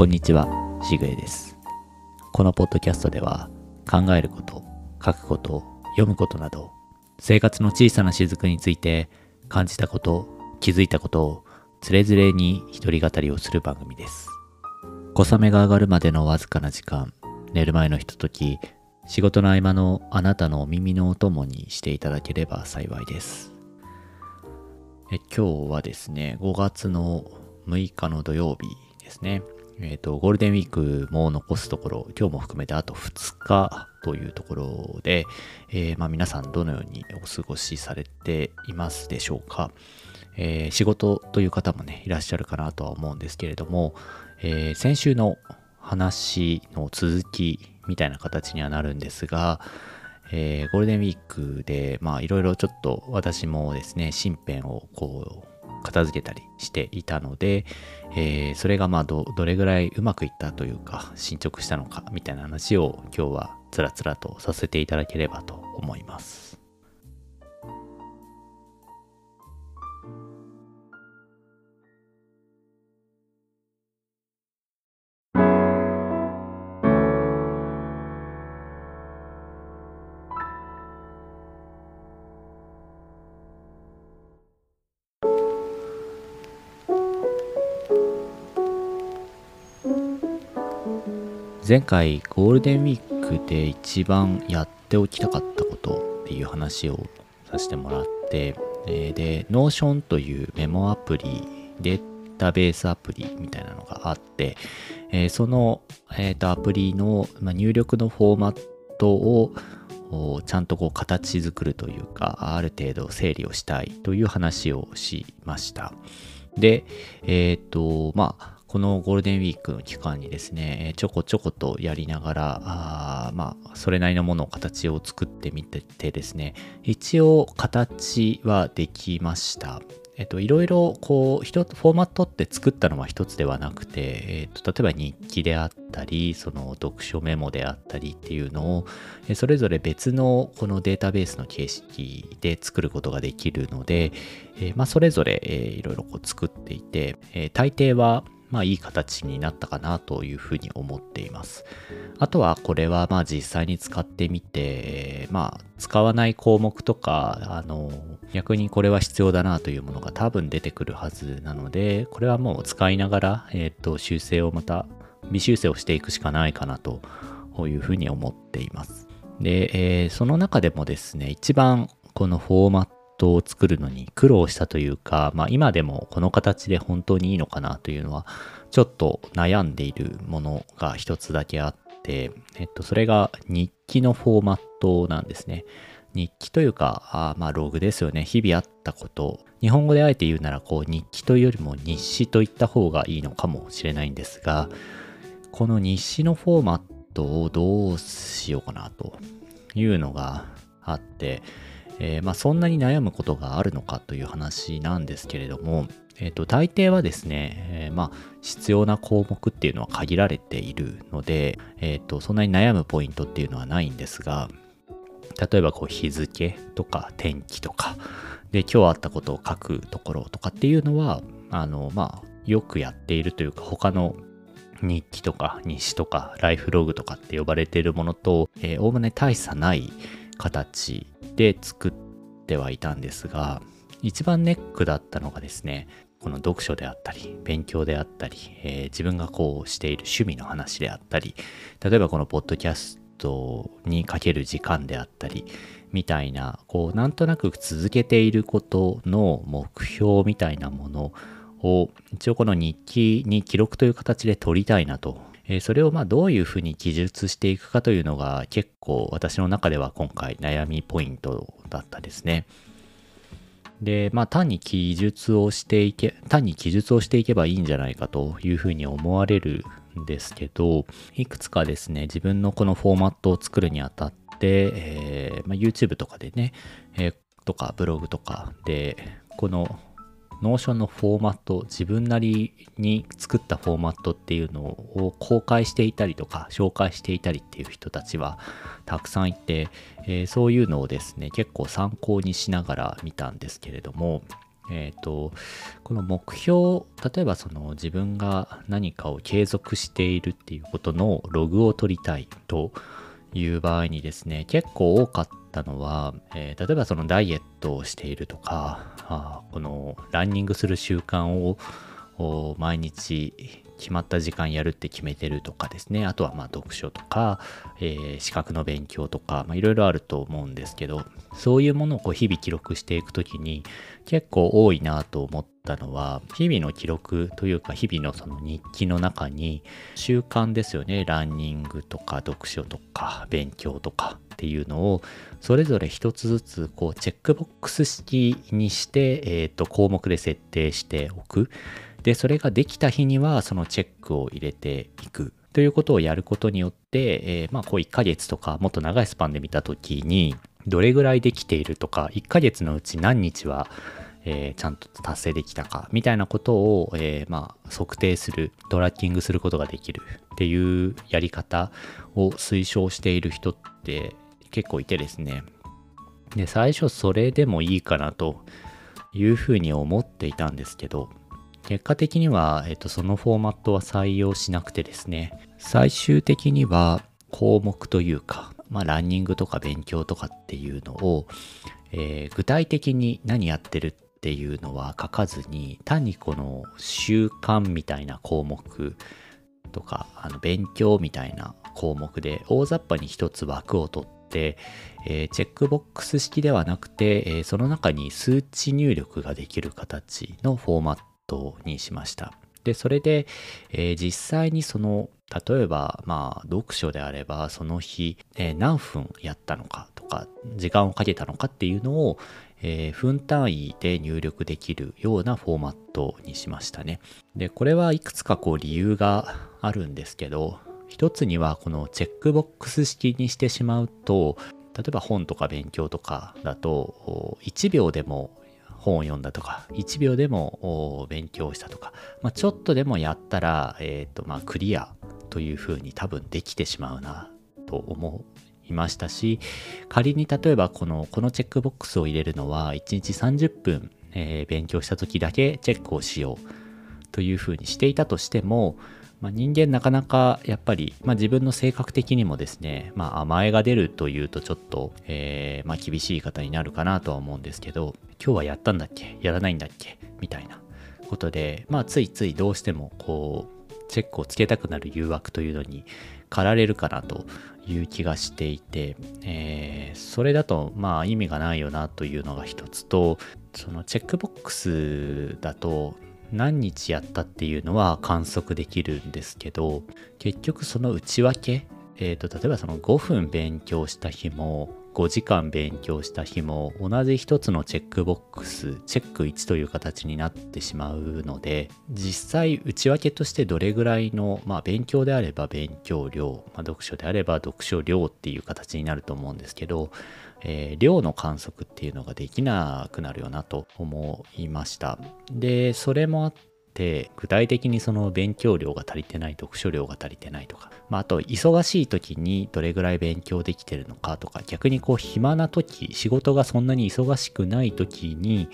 こんにちは、しぐえです。このポッドキャストでは考えること、書くこと、読むことなど生活の小さな雫について感じたこと、気づいたことをつれづれに一人語りをする番組です。小雨が上がるまでのわずかな時間、寝る前のひととき、仕事の合間のあなたのお耳のお供にしていただければ幸いです。え今日はですね、5月の6日の土曜日ですね。えっ、と、ゴールデンウィークも残すところ、今日も含めてあと2日というところで、えーまあ、皆さんどのようにお過ごしされていますでしょうか。えー仕事という方もね、いらっしゃるかなとは思うんですけれども、えー先週の話の続きみたいな形にはなるんですが、えーゴールデンウィークで、まあいろいろちょっと私もですね、身辺をこう、片付けたりしていたので、えーそれがまあどどれぐらいうまくいったというか進捗したのかみたいな話を今日はつらつらとさせていただければと思います。前回ゴールデンウィークで一番やっておきたかったことっていう話をさせてもらってえで Notion というメモアプリデータベースアプリみたいなのがあって、えーその、えーとアプリの、まあ、入力のフォーマットをちゃんとこう形作るというかある程度整理をしたいという話をしました。でえっ、とまあこのゴールデンウィークの期間にですねちょこちょことやりながらあまあそれなりのものを形を作ってみててですね一応形はできました。えっと、いろいろこうフォーマットって作ったのは一つではなくて、えっと、例えば日記であったりその読書メモであったりっていうのをそれぞれ別のこのデータベースの形式で作ることができるので、えまあ、それぞれ、えーいろいろこう作っていて、え大抵はまあいい形になったかなというふうに思っています。あとはこれはまあ実際に使ってみて、まあ使わない項目とか、あの、逆にこれは必要だなというものが多分出てくるはずなので、これはもう使いながら、えっ、と、修正をまた、微修正をしていくしかないかなというふうに思っています。で、えーその中でもですね、一番このフォーマットを作るのに苦労したというか、まあ今でもこの形で本当にいいのかなというのは、ちょっと悩んでいるものが一つだけあって、えっと、それが日記のフォーマットなんですね。日記というか、あまあログですよね。日々あったこと。日本語であえて言うなら、こう日記というよりも日誌といった方がいいのかもしれないんですが、この日誌のフォーマットをどうしようかなというのがあって、えーまあ、そんなに悩むことがあるのかという話なんですけれども、えっと大抵はですね、えーまあ、必要な項目っていうのは限られているので、えっとそんなに悩むポイントっていうのはないんですが例えばこう日付とか天気とかで今日あったことを書くところとかっていうのはあのまあよくやっているというか他の日記とか日誌とかライフログとかって呼ばれているものとおおむね大差ない形で作ってはいたんですが一番ネックだったのがですねこの読書であったり勉強であったり、えー自分がこうしている趣味の話であったり例えばこのポッドキャストにかける時間であったりみたいなこうなんとなく続けていることの目標みたいなものを一応この日記に記録という形で取りたいなと。えそれをまあどういうふうに記述していくかというのが結構私の中では今回悩みポイントだったですね。で、まあ単に記述をしていけ、単に記述をしていけばいいんじゃないかというふうに思われるんですけど、いくつかですね、自分のこのフォーマットを作るにあたって、えーまあ、YouTube とかでね、えーとかブログとかで、この Notion のフォーマット、自分なりに作ったフォーマットっていうのを公開していたりとか、紹介していたりっていう人たちはたくさんいて、えーそういうのをですね、結構参考にしながら見たんですけれども、えっ、と、この目標、例えばその自分が何かを継続しているっていうことのログを取りたいという場合にですね、結構多かったのは、えー、例えばそのダイエットをしているとか、あこのランニングする習慣を毎日決まった時間やるって決めてるとかですね。あとはまあ読書とか、えー、資格の勉強とか、いろいろあると思うんですけど、そういうものをこう日々記録していくときに結構多いなと思ったのは、日々の記録というか日々のその日記の中に習慣ですよね。ランニングとか読書とか勉強とかっていうのをそれぞれ一つずつこうチェックボックス式にして、えー、と項目で設定しておく。で、それができた日にはそのチェックを入れていくということをやることによって、えー、まあこう1ヶ月とかもっと長いスパンで見たときに、どれぐらいできているとか、1ヶ月のうち何日は、えー、ちゃんと達成できたかみたいなことを、えー、まあ測定する、トラッキングすることができるっていうやり方を推奨している人って結構いてですね。で、最初それでもいいかなというふうに思っていたんですけど、結果的には、えっと、そのフォーマットは採用しなくてですね、最終的には項目というか、まあ、ランニングとか勉強とかっていうのを、えー、具体的に何やってるっていうのは書かずに、単にこの習慣みたいな項目とか、あの勉強みたいな項目で大雑把に一つ枠を取って、えー、チェックボックス式ではなくて、えー、その中に数値入力ができる形のフォーマットにしました。で、それで、えー、実際にその、例えば、まあ、読書であれば、その日、えー、何分やったのかとか、時間をかけたのかっていうのを、えー、分単位で入力できるようなフォーマットにしましたね。で、これはいくつかこう理由があるんですけど、一つにはこのチェックボックス式にしてしまうと、例えば本とか勉強とかだと、1秒でも本を読んだとか、1秒でも勉強したとか、まあ、ちょっとでもやったら、えっ、ー、と、まあ、クリアというふうに多分できてしまうなと思いましたし、仮に例えばこの、このチェックボックスを入れるのは、1日30分、えー、勉強した時だけチェックをしようというふうにしていたとしても、まあ、人間なかなかやっぱり、まあ、自分の性格的にもですね、まあ、甘えが出るというとちょっと、えー、まあ、厳しい言い方になるかなとは思うんですけど、今日はやったんだっけ？やらないんだっけ？みたいなことで、まあ、ついついどうしてもこう、チェックをつけたくなる誘惑というのに駆られるかなという気がしていて、えー、それだとまあ意味がないよなというのが一つと、そのチェックボックスだと何日やったっていうのは観測できるんですけど、結局その内訳、えっ、ー、と、例えばその5分勉強した日も、5時間勉強した日も同じ一つのチェックボックス、チェック1という形になってしまうので、実際内訳としてどれぐらいの、まあ勉強であれば勉強量、まあ、読書であれば読書量っていう形になると思うんですけど、えー、量の観測っていうのができなくなるよなと思いました。で、それもあって、具体的にその勉強量が足りてない、読書量が足りてないとか、まあ、あと忙しい時にどれぐらい勉強できてるのかとか、逆にこう暇な時、仕事がそんなに忙しくない時に、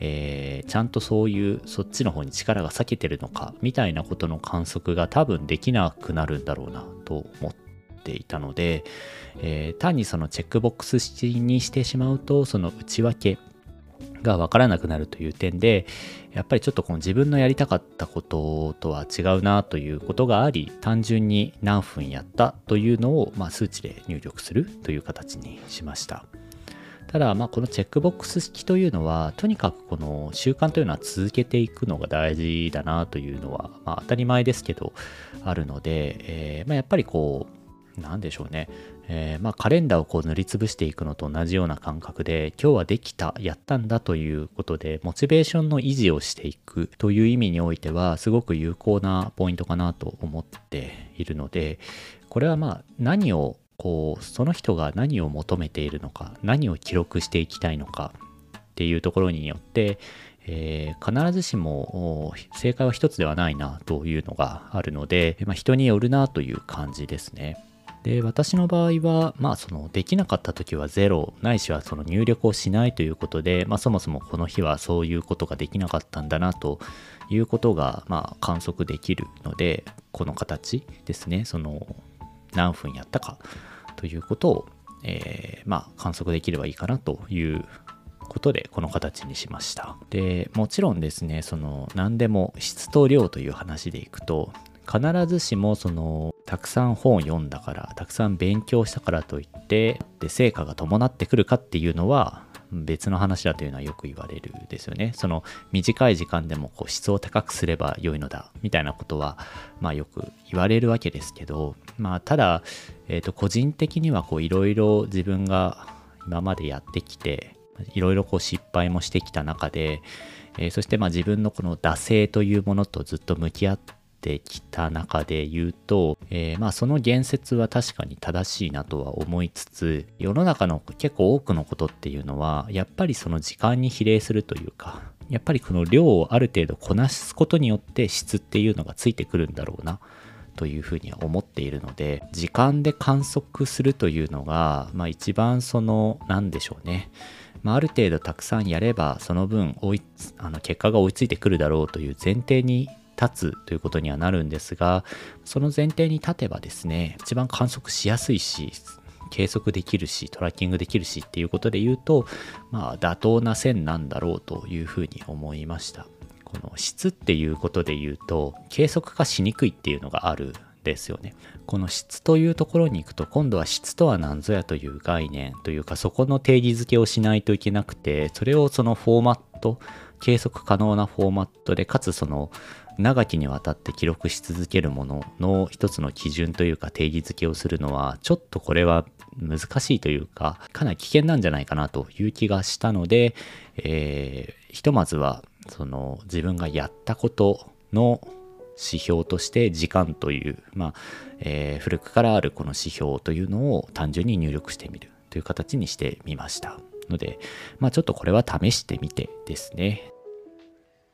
えー、ちゃんとそういうそっちの方に力が避けてるのかみたいなことの観測が多分できなくなるんだろうなと思っていたので、えー、単にそのチェックボックス式にしてしまうとその内訳が分からなくなるという点でやっぱりちょっとこの自分のやりたかったこととは違うなということがあり単純に何分やったというのを、まあ、数値で入力するという形にしました。ただまあこのチェックボックス式というのはとにかくこの習慣というのは続けていくのが大事だなというのは、まあ、当たり前ですけどあるので、えーまあ、やっぱりこうなんでしょうね、えー、まあ、カレンダーをこう塗りつぶしていくのと同じような感覚で、今日はできた、やったんだということで、モチベーションの維持をしていくという意味においては、すごく有効なポイントかなと思っているので、これはまあ、何をこう、その人が何を求めているのか、何を記録していきたいのかっていうところによって、えー、必ずしも正解は一つではないなというのがあるので、まあ、人によるなという感じですね。で私の場合はまあそのできなかった時は0ないしはその入力をしないということで、まあ、そもそもこの日はそういうことができなかったんだなということがまあ観測できるのでこの形ですねその何分やったかということを、えー、まあ観測できればいいかなということでこの形にしました。でもちろんですねその何でも質と量という話でいくと必ずしもそのたくさん本を読んだからたくさん勉強したからといってで成果が伴ってくるかっていうのは別の話だというのはよく言われるですよね。その短い時間でもこう質を高くすれば良いのだみたいなことはまあよく言われるわけですけどまあただ、えー、と個人的にはいろいろ自分が今までやってきていろいろ失敗もしてきた中で、えー、そしてまあ自分のこの惰性というものとずっと向き合っててきた中で言うと、えー、まあその言説は確かに正しいなとは思いつつ世の中の結構多くのことっていうのはやっぱりその時間に比例するというかやっぱりこの量をある程度こなすことによって質っていうのがついてくるんだろうなというふうには思っているので時間で観測するというのが、まあ、一番その何でしょうね。まあ、ある程度たくさんやればその分追いあの結果が追いついてくるだろうという前提に立つということにはなるんですがその前提に立てばですね一番観測しやすいし計測できるしトラッキングできるしっていうことで言うとまあ妥当な線なんだろうというふうに思いました。この質っていうことで言うと計測化しにくいっていうのがあるですよね。この質というところに行くと今度は質とは何ぞやという概念というかそこの定義づけをしないといけなくてそれをそのフォーマット計測可能なフォーマットでかつその長きにわたって記録し続けるものの一つの基準というか定義づけをするのはちょっとこれは難しいというかかなり危険なんじゃないかなという気がしたので、えー、ひとまずはその自分がやったことの指標として時間という、まあえー、古くからあるこの指標というのを単純に入力してみるという形にしてみましたので、まあ、ちょっとこれは試してみてですね。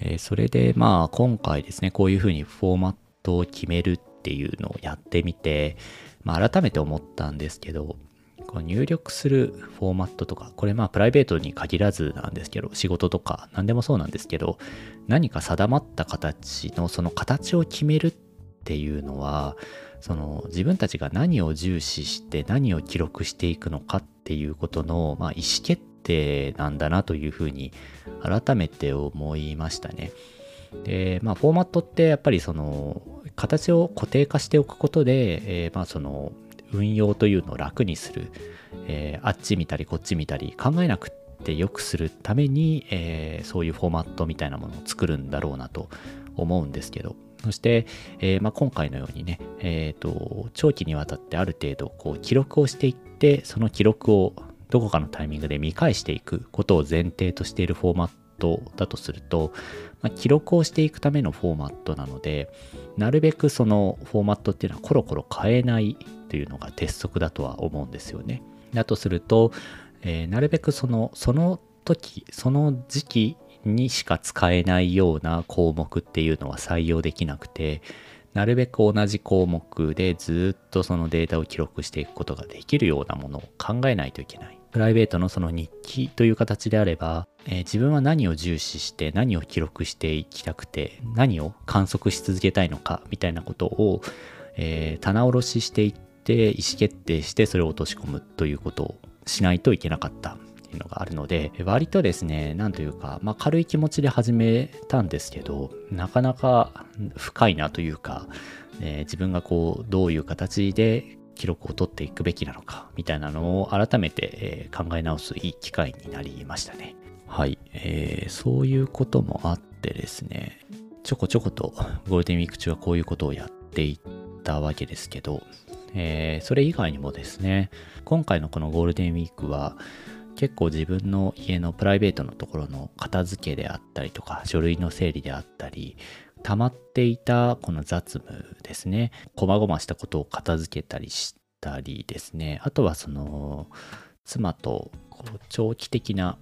えー、それでまあ今回ですね、こういうふうにフォーマットを決めるっていうのをやってみて、まあ、改めて思ったんですけど、こう入力するフォーマットとか、これまあプライベートに限らずなんですけど、仕事とか何でもそうなんですけど、何か定まった形のその形を決めるっていうのは、その自分たちが何を重視して何を記録していくのかっていうことの、まあ、意思決定なんだなというふうに改めて思いましたね。で、まあ、フォーマットってやっぱりその形を固定化しておくことで、えー、まあその運用というのを楽にする、えー、あっち見たりこっち見たり考えなくてよくするために、えー、そういうフォーマットみたいなものを作るんだろうなと思うんですけどそして、えーまあ、今回のようにね、えーと、長期にわたってある程度こう記録をしていってその記録をどこかのタイミングで見返していくことを前提としているフォーマットだとすると、まあ、記録をしていくためのフォーマットなので、なるべくそのフォーマットっていうのはコロコロ変えないというのが鉄則だとは思うんですよね。だとすると、えー、なるべくその、その時、その時期にしか使えないような項目っていうのは採用できなくて、なるべく同じ項目でずっとそのデータを記録していくことができるようなものを考えないといけない。プライベートのその日記という形であれば、えー、自分は何を重視して何を記録していきたくて何を観測し続けたいのかみたいなことを、えー、棚卸ししていって意思決定してそれを落とし込むということをしないといけなかったっていうのがあるので割とですね何というか、まあ、軽い気持ちで始めたんですけどなかなか深いなというか、えー、自分がこうどういう形で記録を取っていくべきなのかみたいなのを改めて、考え直すいい機会になりましたね。はい、えー、そういうこともあってですねちょこちょことゴールデンウィーク中はこういうことをやっていったわけですけど、えー、それ以外にもですね今回のこのゴールデンウィークは結構自分の家のプライベートのところの片付けであったりとか書類の整理であったり溜まっていたこの雑務ですね、こまごましたことを片付けたりしたりですね、あとはその、妻とこう長期的な、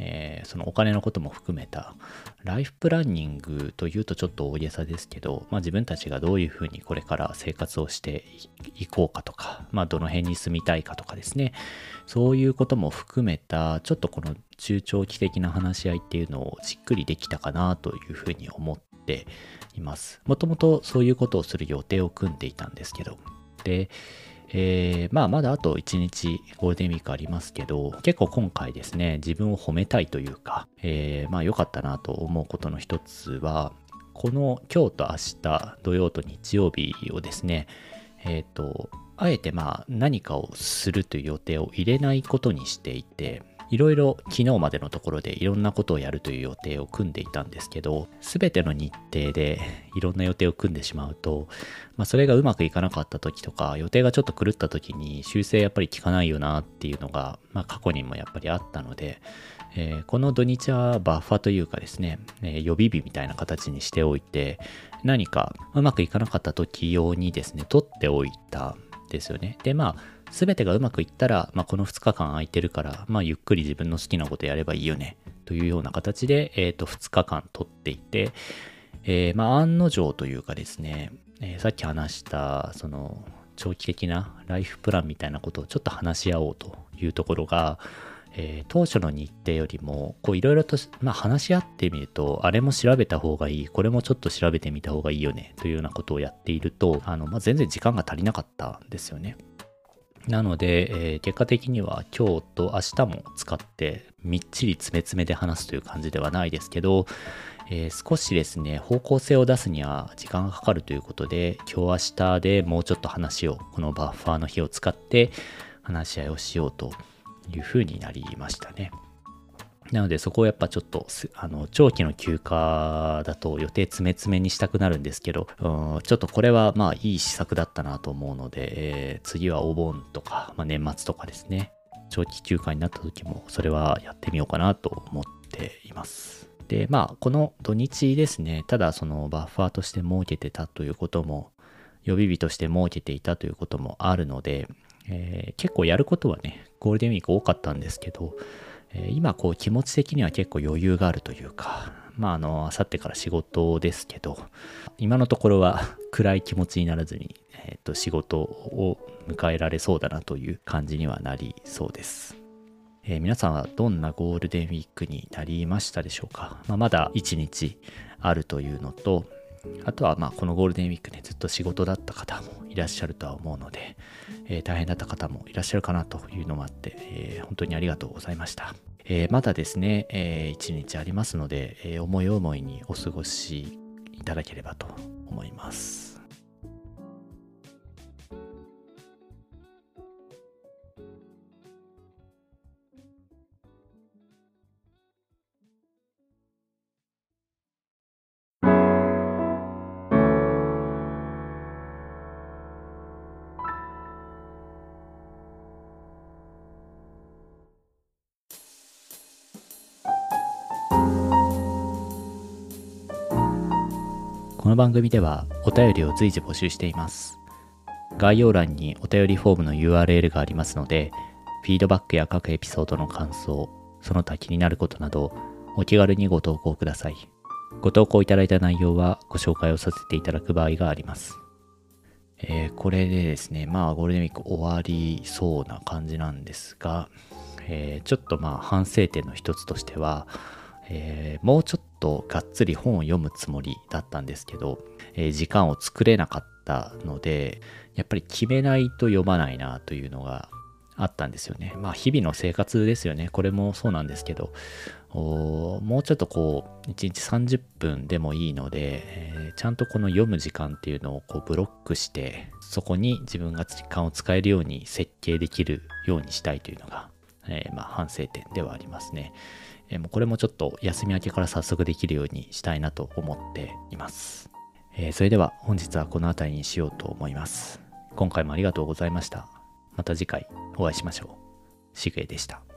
えー、そのお金のことも含めたライフプランニングというとちょっと大げさですけど、まあ、自分たちがどういうふうにこれから生活をしていこうかとか、まあ、どの辺に住みたいかとかですね。そういうことも含めたちょっとこの中長期的な話し合いっていうのをじっくりできたかなというふうに思っています。もともとそういうことをする予定を組んでいたんですけど。でえー、まあまだあと1日ゴールデンウィークありますけど、結構今回ですね、自分を褒めたいというか、えー、まあ良かったなと思うことの一つは、この今日と明日、土曜と日曜日をですね、えっ、ー、と、あえてまあ何かをするという予定を入れないことにしていて、いろいろ昨日までのところでいろんなことをやるという予定を組んでいたんですけど、すべての日程でいろんな予定を組んでしまうと、まあ、それがうまくいかなかった時とか、予定がちょっと狂った時に修正やっぱり効かないよなっていうのが、まあ、過去にもやっぱりあったので、えー、この土日はバッファというかですね、えー、予備日みたいな形にしておいて、何かうまくいかなかった時用にですね、取っておいたんですよね。で、まあ、全てがうまくいったら、まあ、この2日間空いてるから、まあ、ゆっくり自分の好きなことやればいいよね、というような形で、え、ー、と、2日間取っていて、えー、まあ、案の定というかですね、えー、さっき話した、その、長期的なライフプランみたいなことをちょっと話し合おうというところが、えー、当初の日程よりも、いろいろと、まあ、話し合ってみると、あれも調べた方がいい、これもちょっと調べてみた方がいいよね、というようなことをやっていると、あの、まあ、全然時間が足りなかったんですよね。なので、えー、結果的には今日と明日も使ってみっちり詰め詰めで話すという感じではないですけど、えー、少しですね、方向性を出すには時間がかかるということで、今日明日でもうちょっと話を、このバッファーの日を使って話し合いをしようというふうになりましたね。なのでそこをやっぱちょっと、あの、長期の休暇だと予定詰め詰めにしたくなるんですけど、うん、ちょっとこれはまあいい施策だったなと思うので、えー、次はお盆とか、まあ、年末とかですね、長期休暇になった時もそれはやってみようかなと思っています。で、まあこの土日ですね、ただそのバッファーとして設けてたということも、予備日として設けていたということもあるので、えー、結構やることはね、ゴールデンウィーク多かったんですけど、え今こう気持ち的には結構余裕があるというか、まああの、あさってから仕事ですけど、今のところは 暗い気持ちにならずに、えっ、と、仕事を迎えられそうだなという感じにはなりそうです。えー、皆さんはどんなゴールデンウィークになりましたでしょうか、まあ、まだ1日あるというのと、あとはまあこのゴールデンウィークねずっと仕事だった方もいらっしゃるとは思うので、えー、大変だった方もいらっしゃるかなというのもあって、えー、本当にありがとうございました。えー、まだですね、えー、1日ありますので、え思い思いにお過ごしいただければと思います。番組ではお便りを随時募集しています。概要欄にお便りフォームの URL がありますので、フィードバックや各エピソードの感想、その他気になることなど、お気軽にご投稿ください。ご投稿いただいた内容はご紹介をさせていただく場合があります。えー、これでですね、まあゴールデンウィーク終わりそうな感じなんですが、えー、ちょっとまあ反省点の一つとしては、えー、もうちょっとがっつり本を読むつもりだったんですけど、えー、時間を作れなかったので、やっぱり決めないと読まないなというのがあったんですよね。まあ日々の生活ですよね。これもそうなんですけど、もうちょっとこう、1日30分でもいいので、えー、ちゃんとこの読む時間っていうのをこうブロックして、そこに自分が時間を使えるように設計できるようにしたいというのが、えー、まあ反省点ではありますね。えー、もうこれもちょっと休み明けから早速できるようにしたいなと思っています。えー、それでは本日はこの辺りにしようと思います。今回もありがとうございました。また次回お会いしましょう。しげでした。